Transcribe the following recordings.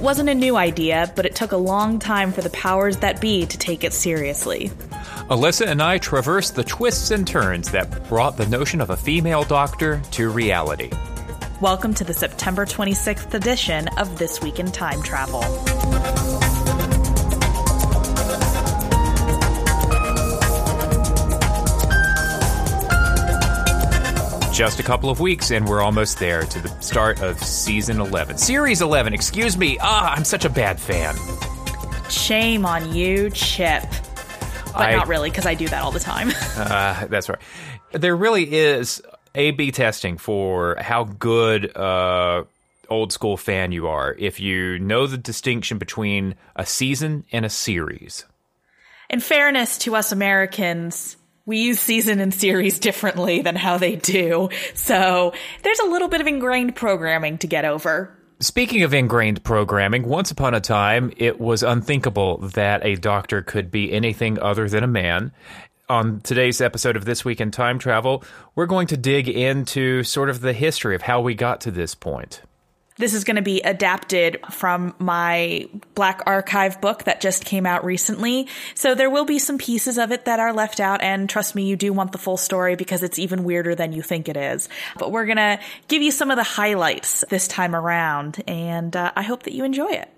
It wasn't a new idea, but it took a long time for the powers that be to take it seriously. Alyssa and I traversed the twists and turns that brought the notion of a female doctor to reality. Welcome to the September 26th edition of This Week in Time Travel. Just a couple of weeks, and we're almost there to the start of season 11. Series 11, excuse me. Ah, I'm such a bad fan. Shame on you, Chip. But I- not really, because I do that all the time. Uh, that's right. There really is A B testing for how good uh, old school fan you are if you know the distinction between a season and a series. In fairness to us Americans, we use season and series differently than how they do. So there's a little bit of ingrained programming to get over. Speaking of ingrained programming, once upon a time, it was unthinkable that a doctor could be anything other than a man. On today's episode of This Week in Time Travel, we're going to dig into sort of the history of how we got to this point. This is going to be adapted from my Black Archive book that just came out recently. So there will be some pieces of it that are left out. And trust me, you do want the full story because it's even weirder than you think it is. But we're going to give you some of the highlights this time around. And uh, I hope that you enjoy it.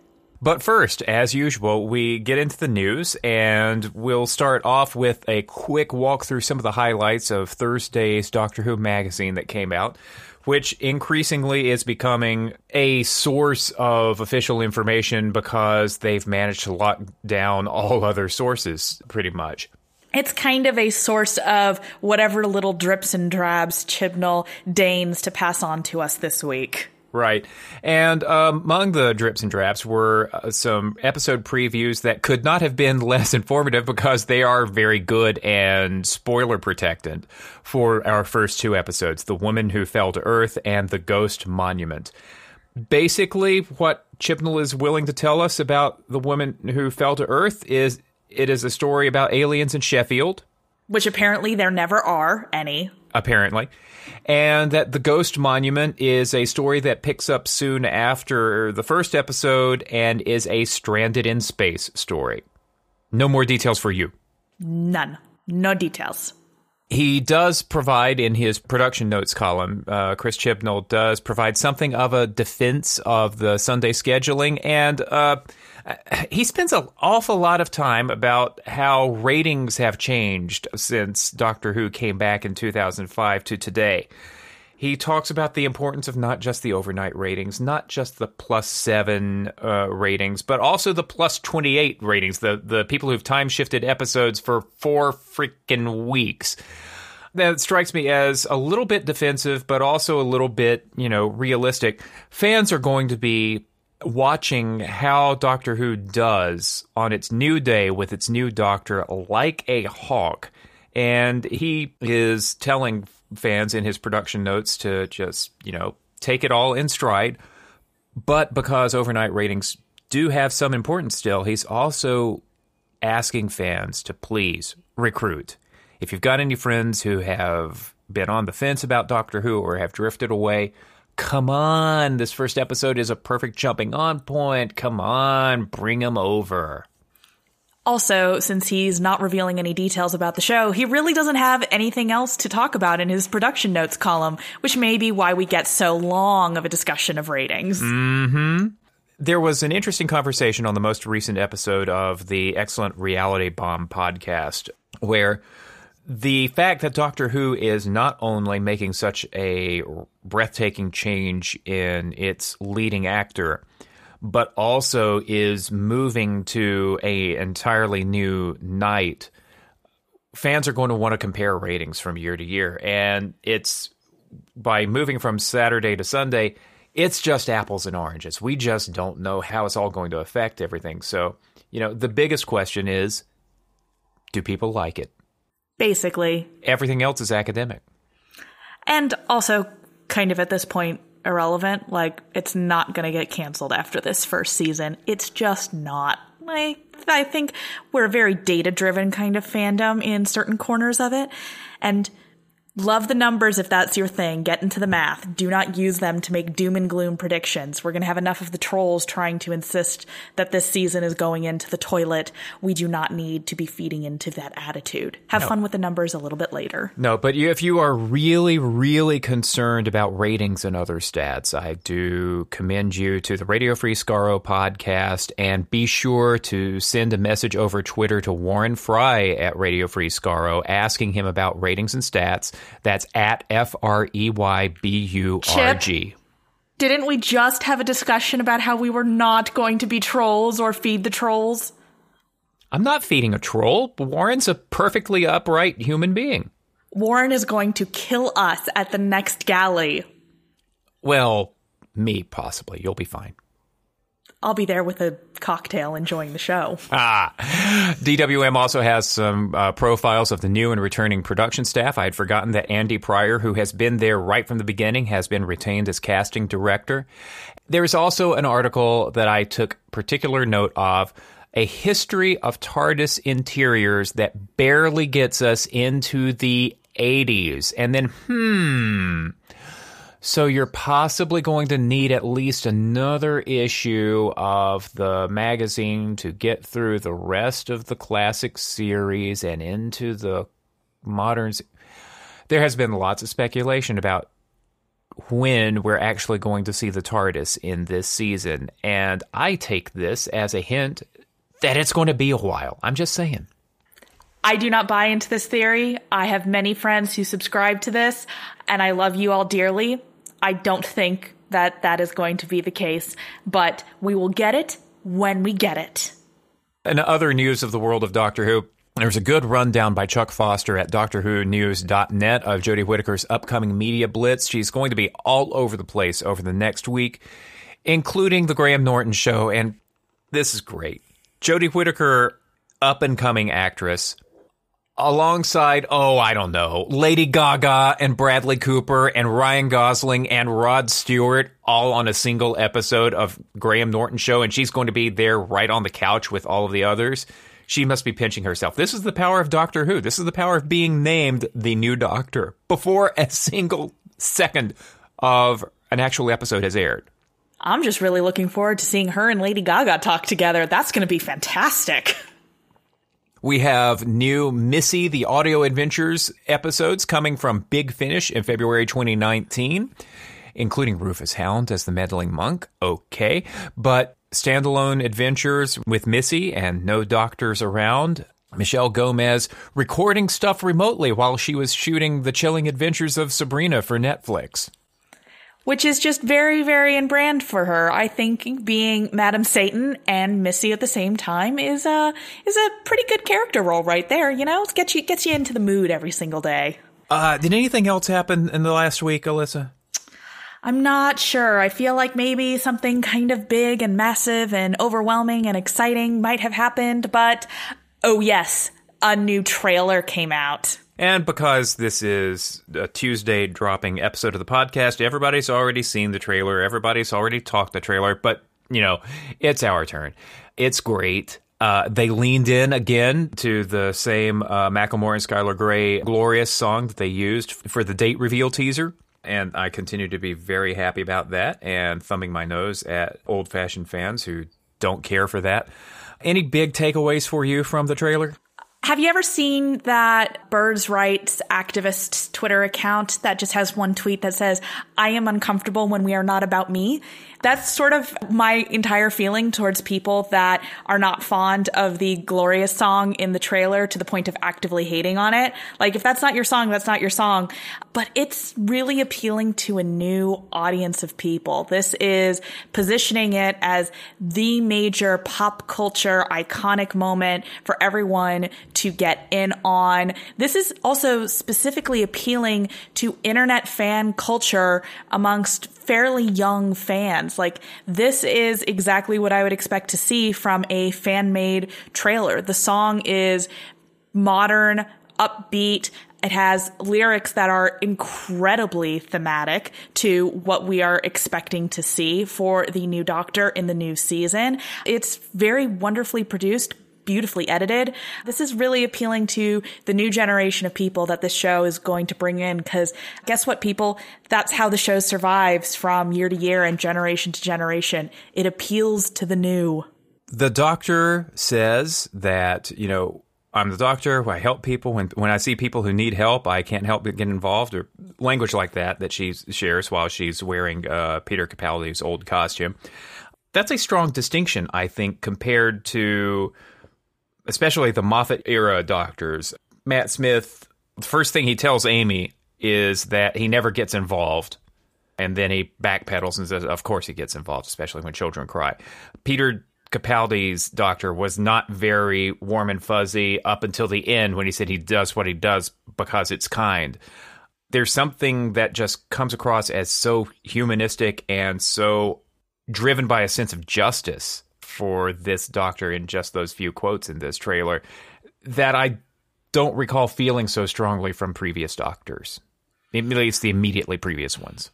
But first, as usual, we get into the news and we'll start off with a quick walk through some of the highlights of Thursday's Doctor Who magazine that came out, which increasingly is becoming a source of official information because they've managed to lock down all other sources pretty much. It's kind of a source of whatever little drips and drabs Chibnall deigns to pass on to us this week. Right. And um, among the drips and drabs were uh, some episode previews that could not have been less informative because they are very good and spoiler protected for our first two episodes The Woman Who Fell to Earth and The Ghost Monument. Basically, what Chibnall is willing to tell us about The Woman Who Fell to Earth is it is a story about aliens in Sheffield Which apparently there never are any. Apparently. And that the Ghost Monument is a story that picks up soon after the first episode and is a stranded in space story. No more details for you. None. No details. He does provide in his production notes column, uh, Chris Chibnall does provide something of a defense of the Sunday scheduling. And uh, he spends an awful lot of time about how ratings have changed since Doctor Who came back in 2005 to today. He talks about the importance of not just the overnight ratings, not just the plus seven uh, ratings, but also the plus 28 ratings, the, the people who've time shifted episodes for four freaking weeks. That strikes me as a little bit defensive, but also a little bit, you know, realistic. Fans are going to be watching how Doctor Who does on its new day with its new doctor like a hawk. And he is telling fans in his production notes to just, you know, take it all in stride. But because overnight ratings do have some importance still, he's also asking fans to please recruit. If you've got any friends who have been on the fence about Doctor Who or have drifted away, come on. This first episode is a perfect jumping on point. Come on, bring him over. Also, since he's not revealing any details about the show, he really doesn't have anything else to talk about in his production notes column, which may be why we get so long of a discussion of ratings. hmm There was an interesting conversation on the most recent episode of the excellent Reality Bomb podcast where the fact that Doctor Who is not only making such a breathtaking change in its leading actor, but also is moving to a entirely new night. Fans are going to want to compare ratings from year to year, and it's by moving from Saturday to Sunday, it's just apples and oranges. We just don't know how it's all going to affect everything. So, you know, the biggest question is do people like it? Basically. Everything else is academic. And also, kind of at this point, irrelevant. Like, it's not going to get canceled after this first season. It's just not. Like, I think we're a very data driven kind of fandom in certain corners of it. And Love the numbers if that's your thing. Get into the math. Do not use them to make doom and gloom predictions. We're going to have enough of the trolls trying to insist that this season is going into the toilet. We do not need to be feeding into that attitude. Have No. fun with the numbers a little bit later. No, but if you are really, really concerned about ratings and other stats, I do commend you to the Radio Free Skaro podcast and be sure to send a message over Twitter to Warren Frey at Radio Free Skaro asking him about ratings and stats. That's at F R E Y B U R G. Didn't we just have a discussion about how we were not going to be trolls or feed the trolls? I'm not feeding a troll. Warren's a perfectly upright human being. Warren is going to kill us at the next Gally. Well, me possibly. You'll be fine. I'll be there with a cocktail enjoying the show. Ah, DWM also has some uh, profiles of the new and returning production staff. I had forgotten that Andy Pryor, who has been there right from the beginning, has been retained as casting director. There's also an article that I took particular note of a history of TARDIS interiors that barely gets us into the 80s. And then, hmm. So you're possibly going to need at least another issue of the magazine to get through the rest of the classic series and into the moderns. There has been lots of speculation about when we're actually going to see the TARDIS in this season, and I take this as a hint that it's going to be a while. I'm just saying. I do not buy into this theory. I have many friends who subscribe to this, and I love you all dearly. I don't think that that is going to be the case, but we will get it when we get it. In other news of the world of Doctor Who, there's a good rundown by Chuck Foster at DoctorWhoNews.net of Jodie Whittaker's upcoming media blitz. She's going to be all over the place over the next week, including the Graham Norton show. And this is great. Jodie Whittaker, up and coming actress, alongside, oh, I don't know, Lady Gaga and Bradley Cooper and Ryan Gosling and Rod Stewart all on a single episode of Graham Norton show and she's going to be there right on the couch with all of the others. She must be pinching herself. This is the power of Doctor Who. This is the power of being named the new Doctor before a single second of an actual episode has aired. I'm just really looking forward to seeing her and Lady Gaga talk together. That's going to be fantastic. We have new Missy the Audio Adventures episodes coming from Big Finish in February 2019, including Rufus Hound as the meddling monk. Okay. But standalone adventures with Missy and no doctors around. Michelle Gomez recording stuff remotely while she was shooting The Chilling Adventures of Sabrina for Netflix. Which is just very, very in brand for her. I think being Madam Satan and Missy at the same time is a is a pretty good character role right there. You know, it gets you gets you into the mood every single day. Uh, did anything else happen in the last week, Alyssa? I'm not sure. I feel like maybe something kind of big and massive and overwhelming and exciting might have happened, but oh yes, a new trailer came out. And because this is a Tuesday dropping episode of the podcast, everybody's already seen the trailer, everybody's already talked the trailer, but you know, it's our turn. It's great. Uh, they leaned in again to the same uh, Macklemore and Skylar Grey glorious song that they used for the date reveal teaser. And I continue to be very happy about that and thumbing my nose at old fashioned fans who don't care for that. Any big takeaways for you from the trailer? Have you ever seen that birds' rights activist Twitter account that just has one tweet that says, I am uncomfortable when we are not about me? That's sort of my entire feeling towards people that are not fond of the glorious song in the trailer to the point of actively hating on it. Like, if that's not your song, that's not your song. But it's really appealing to a new audience of people. This is positioning it as the major pop culture iconic moment for everyone to get in on. This is also specifically appealing to internet fan culture amongst fairly young fans. Like this is exactly what I would expect to see from a fan made trailer. The song is modern, upbeat. It has lyrics that are incredibly thematic to what we are expecting to see for the new Doctor in the new season. It's very wonderfully produced, beautifully edited. This is really appealing to the new generation of people that this show is going to bring in because guess what people? That's how the show survives from year to year and generation to generation. It appeals to the new. The doctor says that, you know, I'm the doctor. I help people. When when I see people who need help, I can't help but get involved. Or language like that that she shares while she's wearing uh, Peter Capaldi's old costume. That's a strong distinction, I think, compared to especially the Moffat era doctors. Matt Smith, the first thing he tells Amy is that he never gets involved. And then he backpedals and says, Of course he gets involved, especially when children cry. Peter Capaldi's doctor was not very warm and fuzzy up until the end when he said he does what he does because it's kind. There's something that just comes across as so humanistic and so driven by a sense of justice for this doctor in just those few quotes in this trailer that I don't recall feeling so strongly from previous doctors, at least the immediately previous ones.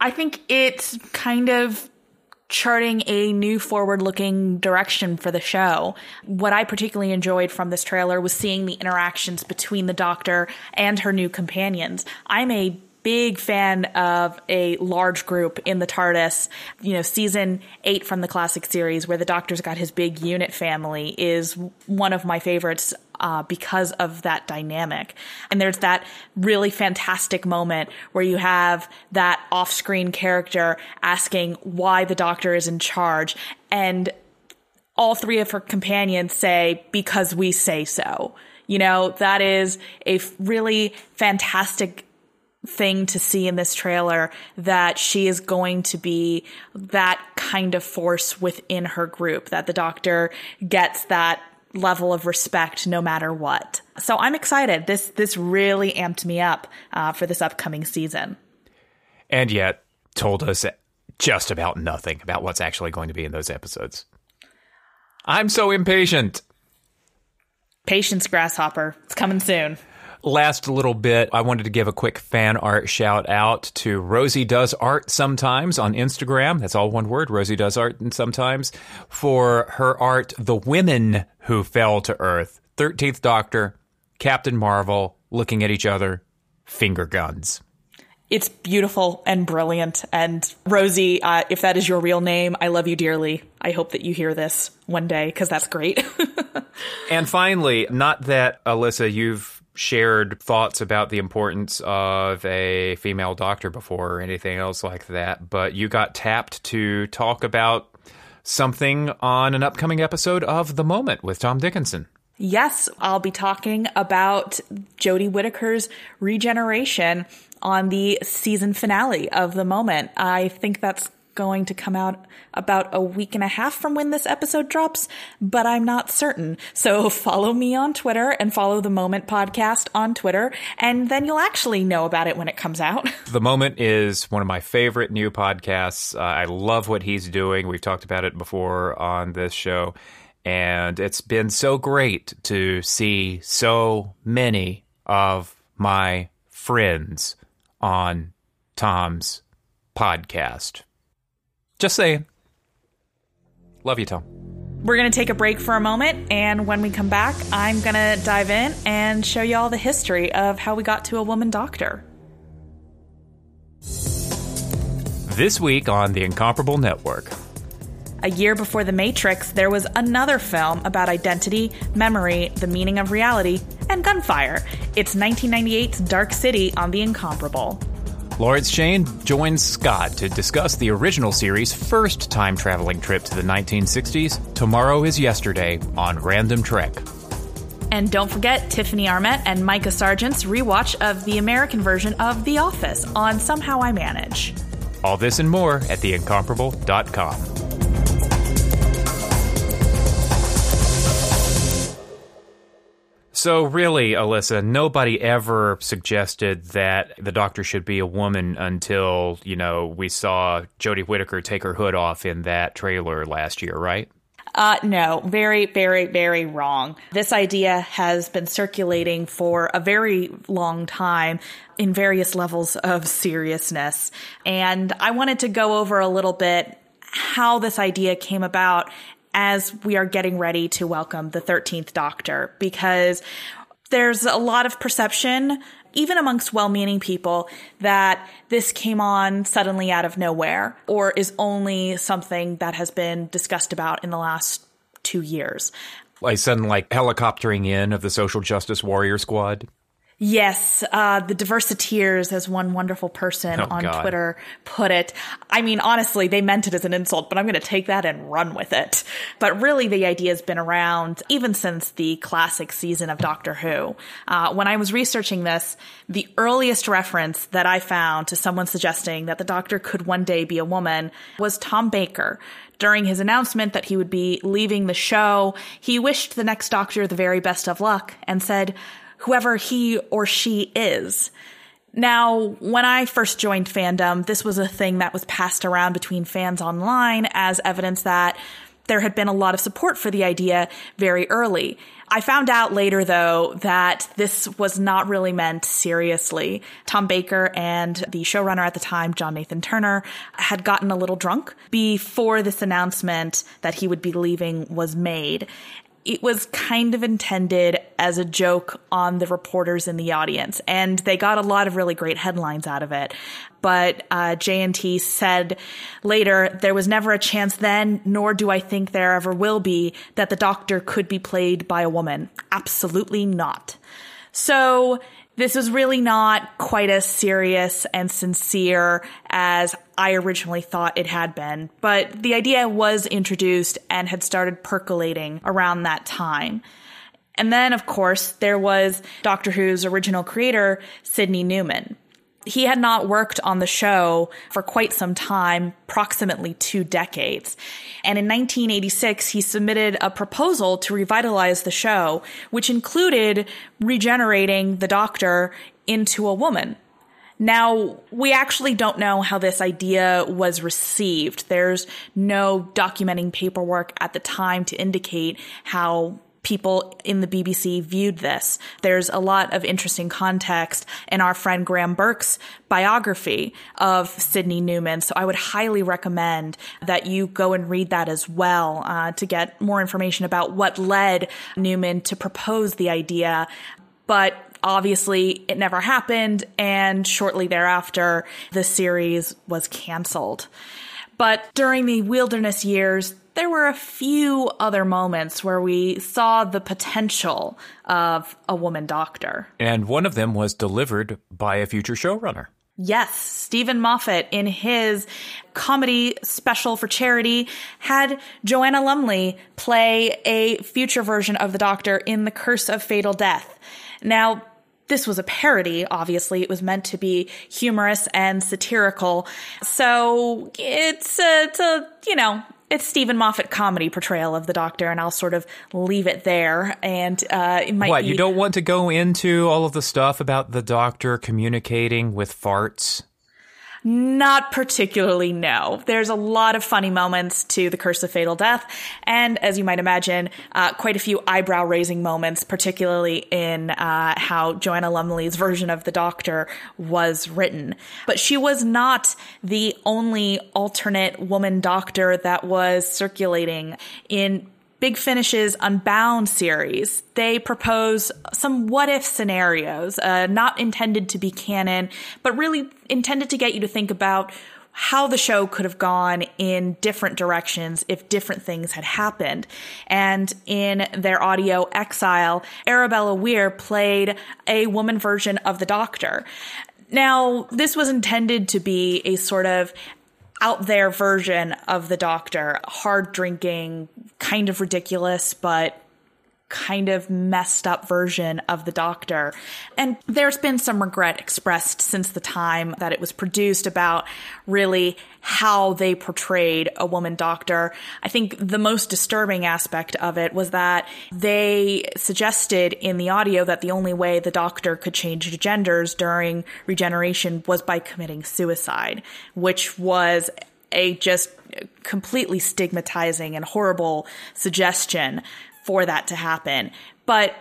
I think it's kind of charting a new forward looking direction for the show. What I particularly enjoyed from this trailer was seeing the interactions between the doctor and her new companions. I'm a big fan of a large group in the TARDIS. You know, season eight from the classic series, where the Doctor's got his big unit family, is one of my favorites uh, because of that dynamic. And there's that really fantastic moment where you have that off screen character asking why the Doctor is in charge. And all three of her companions say, because we say so. You know, that is a really fantastic thing to see in this trailer that she is going to be that kind of force within her group, that the doctor gets that level of respect no matter what. So I'm excited. This this really amped me up uh, for this upcoming season. And yet told us just about nothing about what's actually going to be in those episodes. I'm so impatient. Patience, Grasshopper. It's coming soon last little bit, I wanted to give a quick fan art shout out to Rosie Does Art Sometimes on Instagram. That's all one word, Rosie Does Art and Sometimes, for her art, The Women Who Fell to Earth. 13th Doctor, Captain Marvel, looking at each other, finger guns. It's beautiful and brilliant. And Rosie, uh, if that is your real name, I love you dearly. I hope that you hear this one day because that's great. and finally, not that Alyssa, you've shared thoughts about the importance of a female doctor before or anything else like that, but you got tapped to talk about something on an upcoming episode of The Moment with Tom Dickinson. Yes, I'll be talking about Jodie Whittaker's regeneration on the season finale of The Moment. I think that's going to come out about a week and a half from when this episode drops, but I'm not certain. So follow me on Twitter and follow the Moment podcast on Twitter, and then you'll actually know about it when it comes out. The Moment is one of my favorite new podcasts. Uh, I love what he's doing. We've talked about it before on this show, and it's been so great to see so many of my friends on Tom's podcast. Just saying. Love you, Tom. We're going to take a break for a moment, and when we come back, I'm going to dive in and show you all the history of how we got to a woman doctor. This week on the Incomparable Network. A year before The Matrix, there was another film about identity, memory, the meaning of reality, and gunfire. It's 1998's Dark City on The Incomparable. Lawrence Shane joins Scott to discuss the original series' first time traveling trip to the 1960s, Tomorrow is Yesterday, on Random Trek. And don't forget Tiffany Arment and Micah Sargent's rewatch of the American version of The Office on Somehow I Manage. All this and more at theincomparable.com. So, really, Alyssa, nobody ever suggested that the doctor should be a woman until, you know, we saw Jodie Whittaker take her hood off in that trailer last year, right? Uh, no, very, very, very wrong. This idea has been circulating for a very long time in various levels of seriousness. And I wanted to go over a little bit how this idea came about as we are getting ready to welcome the 13th Doctor because there's a lot of perception even amongst well-meaning people that this came on suddenly out of nowhere or is only something that has been discussed about in the last 2 years. Like sudden like helicoptering in of the social justice warrior squad. Yes, uh, the Diversiteers, as one wonderful person Oh, on God. Twitter put it. I mean, honestly, they meant it as an insult, but I'm going to take that and run with it. But really, the idea has been around even since the classic season of Doctor Who. Uh, when I was researching this, the earliest reference that I found to someone suggesting that the Doctor could one day be a woman was Tom Baker. During his announcement that he would be leaving the show, he wished the next Doctor the very best of luck and said, whoever he or she is. Now, when I first joined fandom, this was a thing that was passed around between fans online as evidence that there had been a lot of support for the idea very early. I found out later, though, that this was not really meant seriously. Tom Baker and the showrunner at the time, John Nathan Turner, had gotten a little drunk before this announcement that he would be leaving was made it was kind of intended as a joke on the reporters in the audience, and they got a lot of really great headlines out of it. But uh, JNT said later, there was never a chance then, nor do I think there ever will be, that the doctor could be played by a woman. Absolutely not. So this was really not quite as serious and sincere as I originally thought it had been, but the idea was introduced and had started percolating around that time. And then, of course, there was Doctor Who's original creator, Sydney Newman. He had not worked on the show for quite some time, approximately two decades. And in 1986, he submitted a proposal to revitalize the show, which included regenerating the Doctor into a woman. Now, we actually don't know how this idea was received. There's no documenting paperwork at the time to indicate how people in the BBC viewed this. There's a lot of interesting context in our friend Graeme Burk's biography of Sydney Newman. So I would highly recommend that you go and read that as well uh, to get more information about what led Newman to propose the idea. But obviously it never happened. And shortly thereafter, the series was canceled. But during the wilderness years, there were a few other moments where we saw the potential of a woman doctor. And one of them was delivered by a future showrunner. Yes, Steven Moffat in his comedy special for charity had Joanna Lumley play a future version of the Doctor in The Curse of Fatal Death. Now, this was a parody, obviously. It was meant to be humorous and satirical. So it's a, it's a you know, it's Steven Moffat comedy portrayal of the Doctor, and I'll sort of leave it there. And uh, it might What, be you don't want to go into all of the stuff about the doctor communicating with farts? Not particularly, no. There's a lot of funny moments to The Curse of Fatal Death, and as you might imagine, uh, quite a few eyebrow raising moments, particularly in uh, how Joanna Lumley's version of the Doctor was written. But she was not the only alternate woman doctor that was circulating in Big Finish's Unbound series, they propose some what if scenarios, uh, not intended to be canon, but really intended to get you to think about how the show could have gone in different directions if different things had happened. And in their audio Exile, Arabella Weir played a woman version of the Doctor. Now, this was intended to be a sort of out there version of the doctor, hard drinking, kind of ridiculous, but kind of messed up version of the doctor. And there's been some regret expressed since the time that it was produced about really how they portrayed a woman doctor. I think the most disturbing aspect of it was that they suggested in the audio that the only way the doctor could change genders during regeneration was by committing suicide, which was a just completely stigmatizing and horrible suggestion for that to happen. But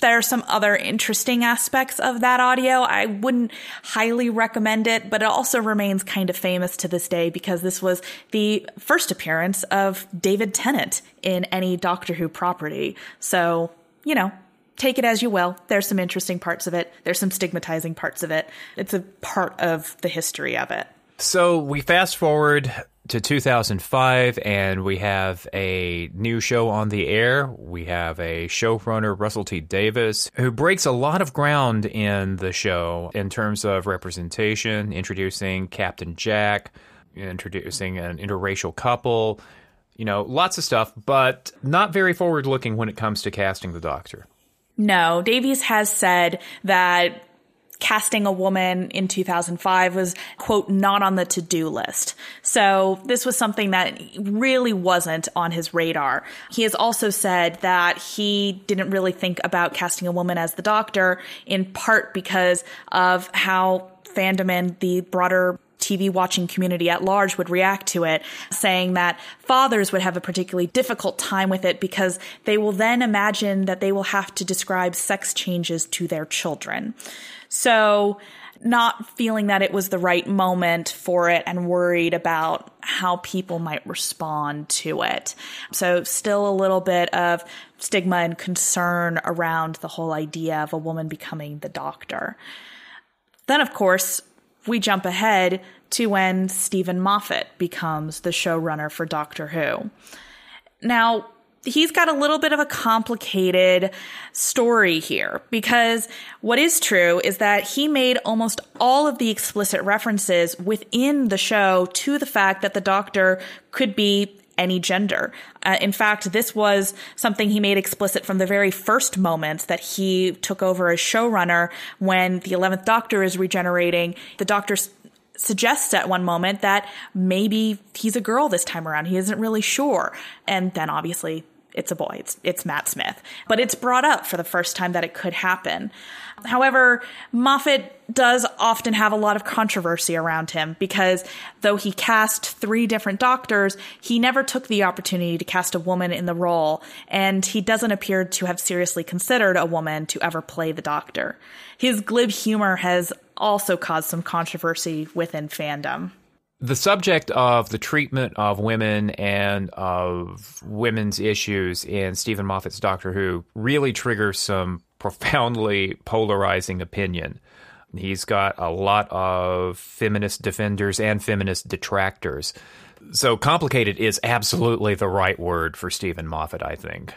there are some other interesting aspects of that audio. I wouldn't highly recommend it, but it also remains kind of famous to this day because this was the first appearance of David Tennant in any Doctor Who property. So, you know, take it as you will. There's some interesting parts of it. There's some stigmatizing parts of it. It's a part of the history of it. So we fast forward to 2005 and we have a new show on the air. We have a showrunner, Russell T Davies, who breaks a lot of ground in the show in terms of representation, introducing Captain Jack, introducing an interracial couple, you know, lots of stuff, but not very forward looking when it comes to casting the doctor. No, Davies has said that casting a woman in 2005 was, quote, not on the to do list. So this was something that really wasn't on his radar. He has also said that he didn't really think about casting a woman as the doctor, in part because of how fandom and the broader TV watching community at large would react to it, saying that fathers would have a particularly difficult time with it because they will then imagine that they will have to describe sex changes to their children. So, not feeling that it was the right moment for it and worried about how people might respond to it. So, still a little bit of stigma and concern around the whole idea of a woman becoming the doctor. Then, of course, we jump ahead to when Steven Moffat becomes the showrunner for Doctor Who. Now, he's got a little bit of a complicated story here because what is true is that he made almost all of the explicit references within the show to the fact that the doctor could be any gender. Uh, in fact, this was something he made explicit from the very first moments that he took over as showrunner when the 11th Doctor is regenerating. The Doctor suggests at one moment that maybe he's a girl this time around. He isn't really sure. And then obviously it's a boy. It's, it's Matt Smith. But it's brought up for the first time that it could happen. However, Moffat does often have a lot of controversy around him because though he cast three different doctors, he never took the opportunity to cast a woman in the role, and he doesn't appear to have seriously considered a woman to ever play the doctor. His glib humor has also caused some controversy within fandom the subject of the treatment of women and of women's issues in Steven Moffat's Doctor Who really triggers some profoundly polarizing opinion. He's got a lot of feminist defenders and feminist detractors. So complicated is absolutely the right word for Steven Moffat, I think.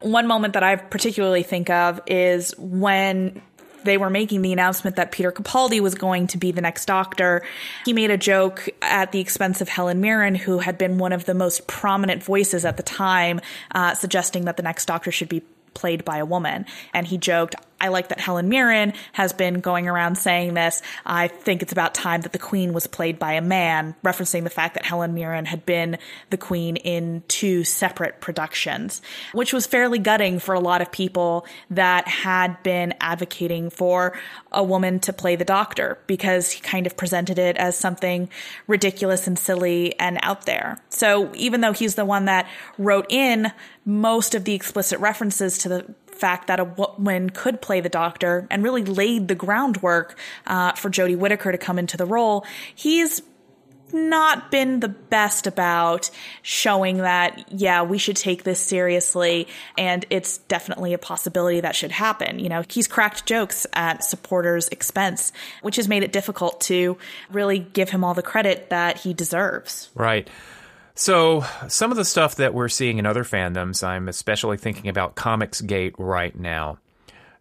One moment that I particularly think of is when they were making the announcement that Peter Capaldi was going to be the next doctor, he made a joke at the expense of Helen Mirren, who had been one of the most prominent voices at the time, uh, suggesting that the next doctor should be played by a woman. And he joked, I like that Helen Mirren has been going around saying this. I think it's about time that the Queen was played by a man, referencing the fact that Helen Mirren had been the Queen in two separate productions, which was fairly gutting for a lot of people that had been advocating for a woman to play the Doctor because he kind of presented it as something ridiculous and silly and out there. So even though he's the one that wrote in most of the explicit references to the fact that a woman could play the doctor and really laid the groundwork uh, for Jodie Whittaker to come into the role, he's not been the best about showing that, yeah, we should take this seriously and it's definitely a possibility that should happen. You know, he's cracked jokes at supporters' expense, which has made it difficult to really give him all the credit that he deserves. Right. So, some of the stuff that we're seeing in other fandoms, I'm especially thinking about Comics Gate right now.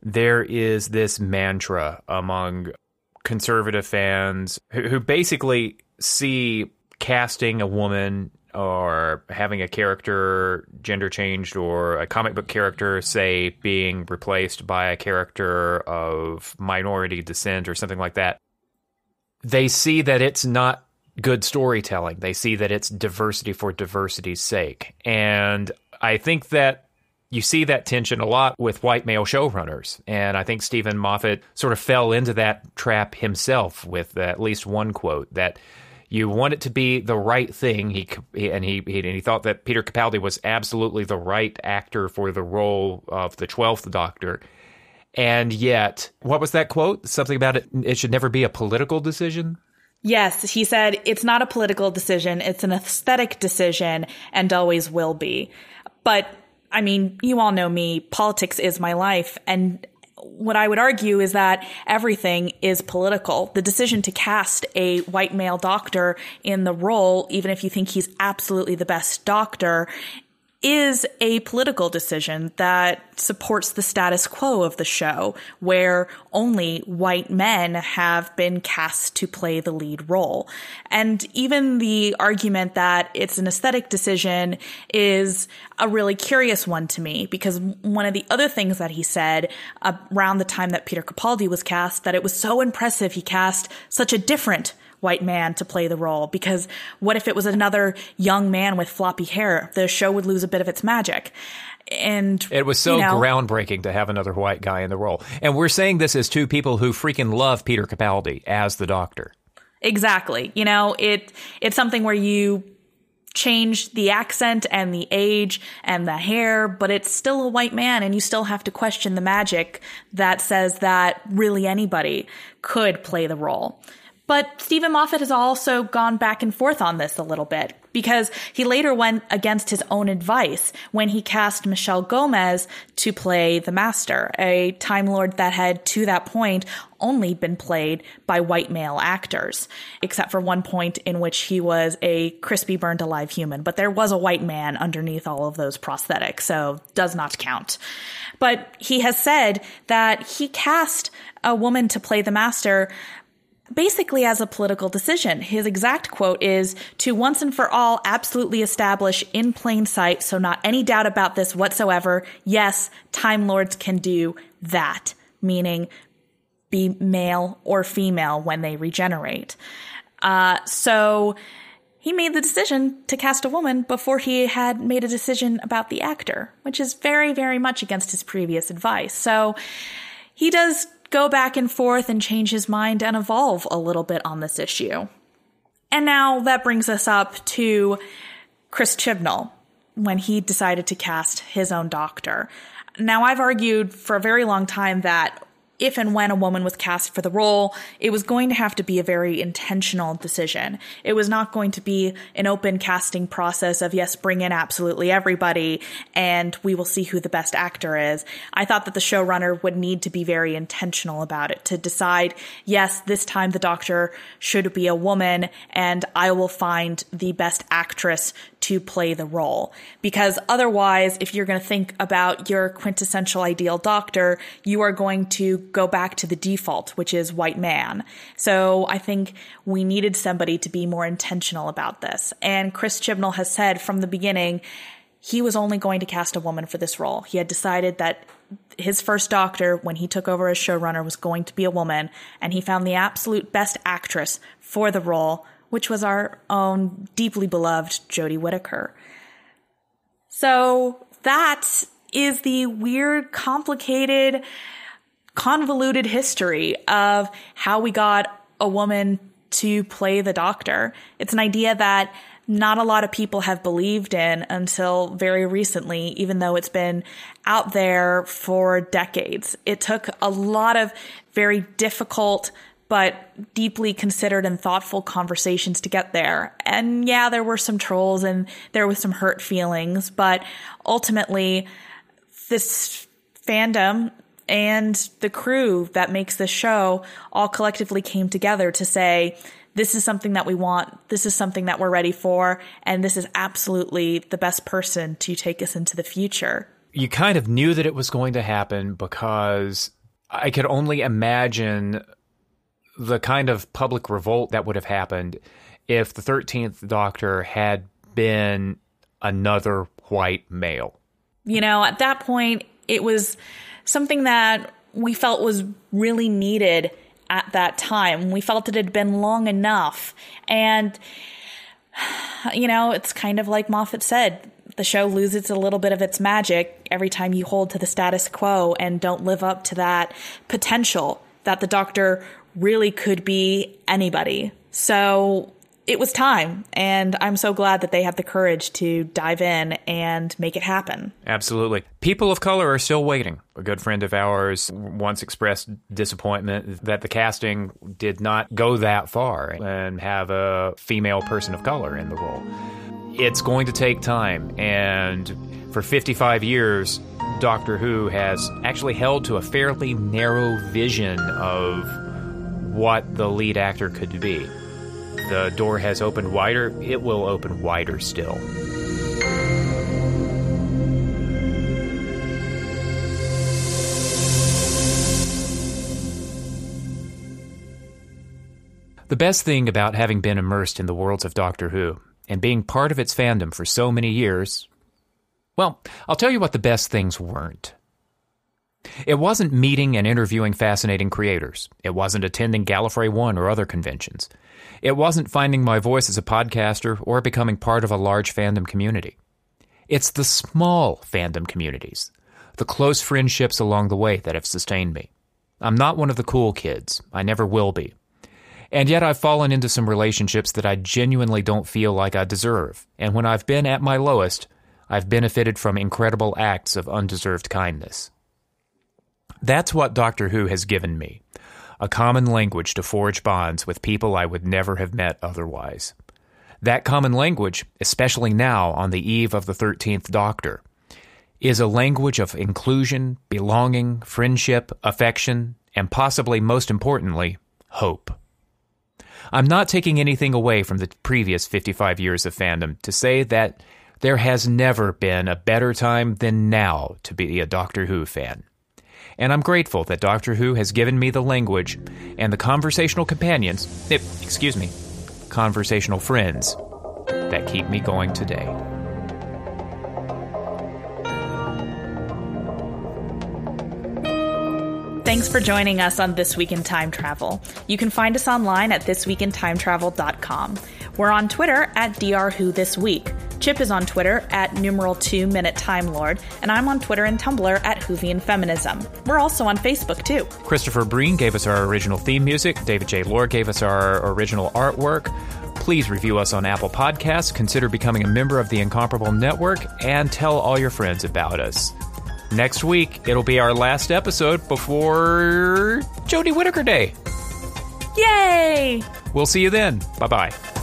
There is this mantra among conservative fans who, basically see casting a woman or having a character gender changed or a comic book character, say, being replaced by a character of minority descent or something like that. They see that it's not good storytelling. They see that it's diversity for diversity's sake. And I think that you see that tension a lot with white male showrunners. And I think Steven Moffat sort of fell into that trap himself with at least one quote that you want it to be the right thing. He, and he, he and he thought that Peter Capaldi was absolutely the right actor for the role of the Twelfth Doctor. And yet, what was that quote? Something about it, it should never be a political decision? Yes, he said it's not a political decision, it's an aesthetic decision and always will be. But I mean, you all know me, politics is my life. And what I would argue is that everything is political. The decision to cast a white male doctor in the role, even if you think he's absolutely the best doctor, is a political decision that supports the status quo of the show, where only white men have been cast to play the lead role. And even the argument that it's an aesthetic decision is a really curious one to me, because one of the other things that he said around the time that Peter Capaldi was cast, that it was so impressive he cast such a different white man to play the role because what if it was another young man with floppy hair? The show would lose a bit of its magic. And it was so you know, groundbreaking to have another white guy in the role. And we're saying this as two people who freaking love Peter Capaldi as the doctor. Exactly. You know, it it's something where you change the accent and the age and the hair, but it's still a white man and you still have to question the magic that says that really anybody could play the role. But Steven Moffat has also gone back and forth on this a little bit because he later went against his own advice when he cast Michelle Gomez to play the Master, a Time Lord that had to that point only been played by white male actors, except for one point in which he was a crispy burned alive human. But there was a white man underneath all of those prosthetics, so does not count. But he has said that he cast a woman to play the Master basically as a political decision. His exact quote is to once and for all absolutely establish in plain sight, so not any doubt about this whatsoever. Yes, Time Lords can do that, meaning be male or female when they regenerate. Uh, so he made the decision to cast a woman before he had made a decision about the actor, which is very, very much against his previous advice. So he does go back and forth and change his mind and evolve a little bit on this issue. And now that brings us up to Chris Chibnall when he decided to cast his own doctor. Now, I've argued for a very long time that if and when a woman was cast for the role, it was going to have to be a very intentional decision. It was not going to be an open casting process of, yes, bring in absolutely everybody and we will see who the best actor is. I thought that the showrunner would need to be very intentional about it to decide, yes, this time the doctor should be a woman and I will find the best actress to play the role. Because otherwise, if you're going to think about your quintessential ideal doctor, you are going to go back to the default, which is white man. So I think we needed somebody to be more intentional about this. And Chris Chibnall has said from the beginning, he was only going to cast a woman for this role. He had decided that his first doctor, when he took over as showrunner, was going to be a woman, and he found the absolute best actress for the role, which was our own deeply beloved Jodie Whittaker. So that is the weird, complicated, convoluted history of how we got a woman to play the doctor. It's an idea that not a lot of people have believed in until very recently, even though it's been out there for decades. It took a lot of very difficult but deeply considered and thoughtful conversations to get there. And yeah, there were some trolls and there was some hurt feelings, but ultimately this fandom and the crew that makes this show all collectively came together to say, this is something that we want. This is something that we're ready for. And this is absolutely the best person to take us into the future. You kind of knew that it was going to happen because I could only imagine the kind of public revolt that would have happened if the 13th Doctor had been another white male. You know, at that point, it was something that we felt was really needed at that time. We felt it had been long enough. And, you know, it's kind of like Moffat said the show loses a little bit of its magic every time you hold to the status quo and don't live up to that potential that the doctor really could be anybody. So it was time. And I'm so glad that they had the courage to dive in and make it happen. Absolutely. People of color are still waiting. A good friend of ours once expressed disappointment that the casting did not go that far and have a female person of color in the role. It's going to take time. And for 55 years, Doctor Who has actually held to a fairly narrow vision of what the lead actor could be. The door has opened wider, it will open wider still. The best thing about having been immersed in the worlds of Doctor Who and being part of its fandom for so many years, well, I'll tell you what the best things weren't. It wasn't meeting and interviewing fascinating creators. It wasn't attending Gallifrey One or other conventions. It wasn't finding my voice as a podcaster or becoming part of a large fandom community. It's the small fandom communities, the close friendships along the way that have sustained me. I'm not one of the cool kids. I never will be. And yet I've fallen into some relationships that I genuinely don't feel like I deserve. And when I've been at my lowest, I've benefited from incredible acts of undeserved kindness. That's what Doctor Who has given me a common language to forge bonds with people I would never have met otherwise. That common language, especially now on the eve of the 13th Doctor, is a language of inclusion, belonging, friendship, affection, and possibly most importantly, hope. I'm not taking anything away from the previous 55 years of fandom to say that there has never been a better time than now to be a Doctor Who fan. And I'm grateful that Doctor Who has given me the language and the conversational companions, eh, excuse me, conversational friends that keep me going today. Thanks for joining us on This Week in Time Travel. You can find us online at thisweekintimetravel.com. We're on Twitter at drwhothisweek. Chip is on Twitter at numeral 2 minute time lord, and I'm on Twitter and Tumblr at Whovian Feminism. We're also on Facebook too. Christopher Breen gave us our original theme music. David J. Lohr gave us our original artwork. Please review us on Apple Podcasts, consider becoming a member of the Incomparable Network, and tell all your friends about us. Next week, it'll be our last episode before Jodie Whittaker Day. Yay! We'll see you then. Bye bye.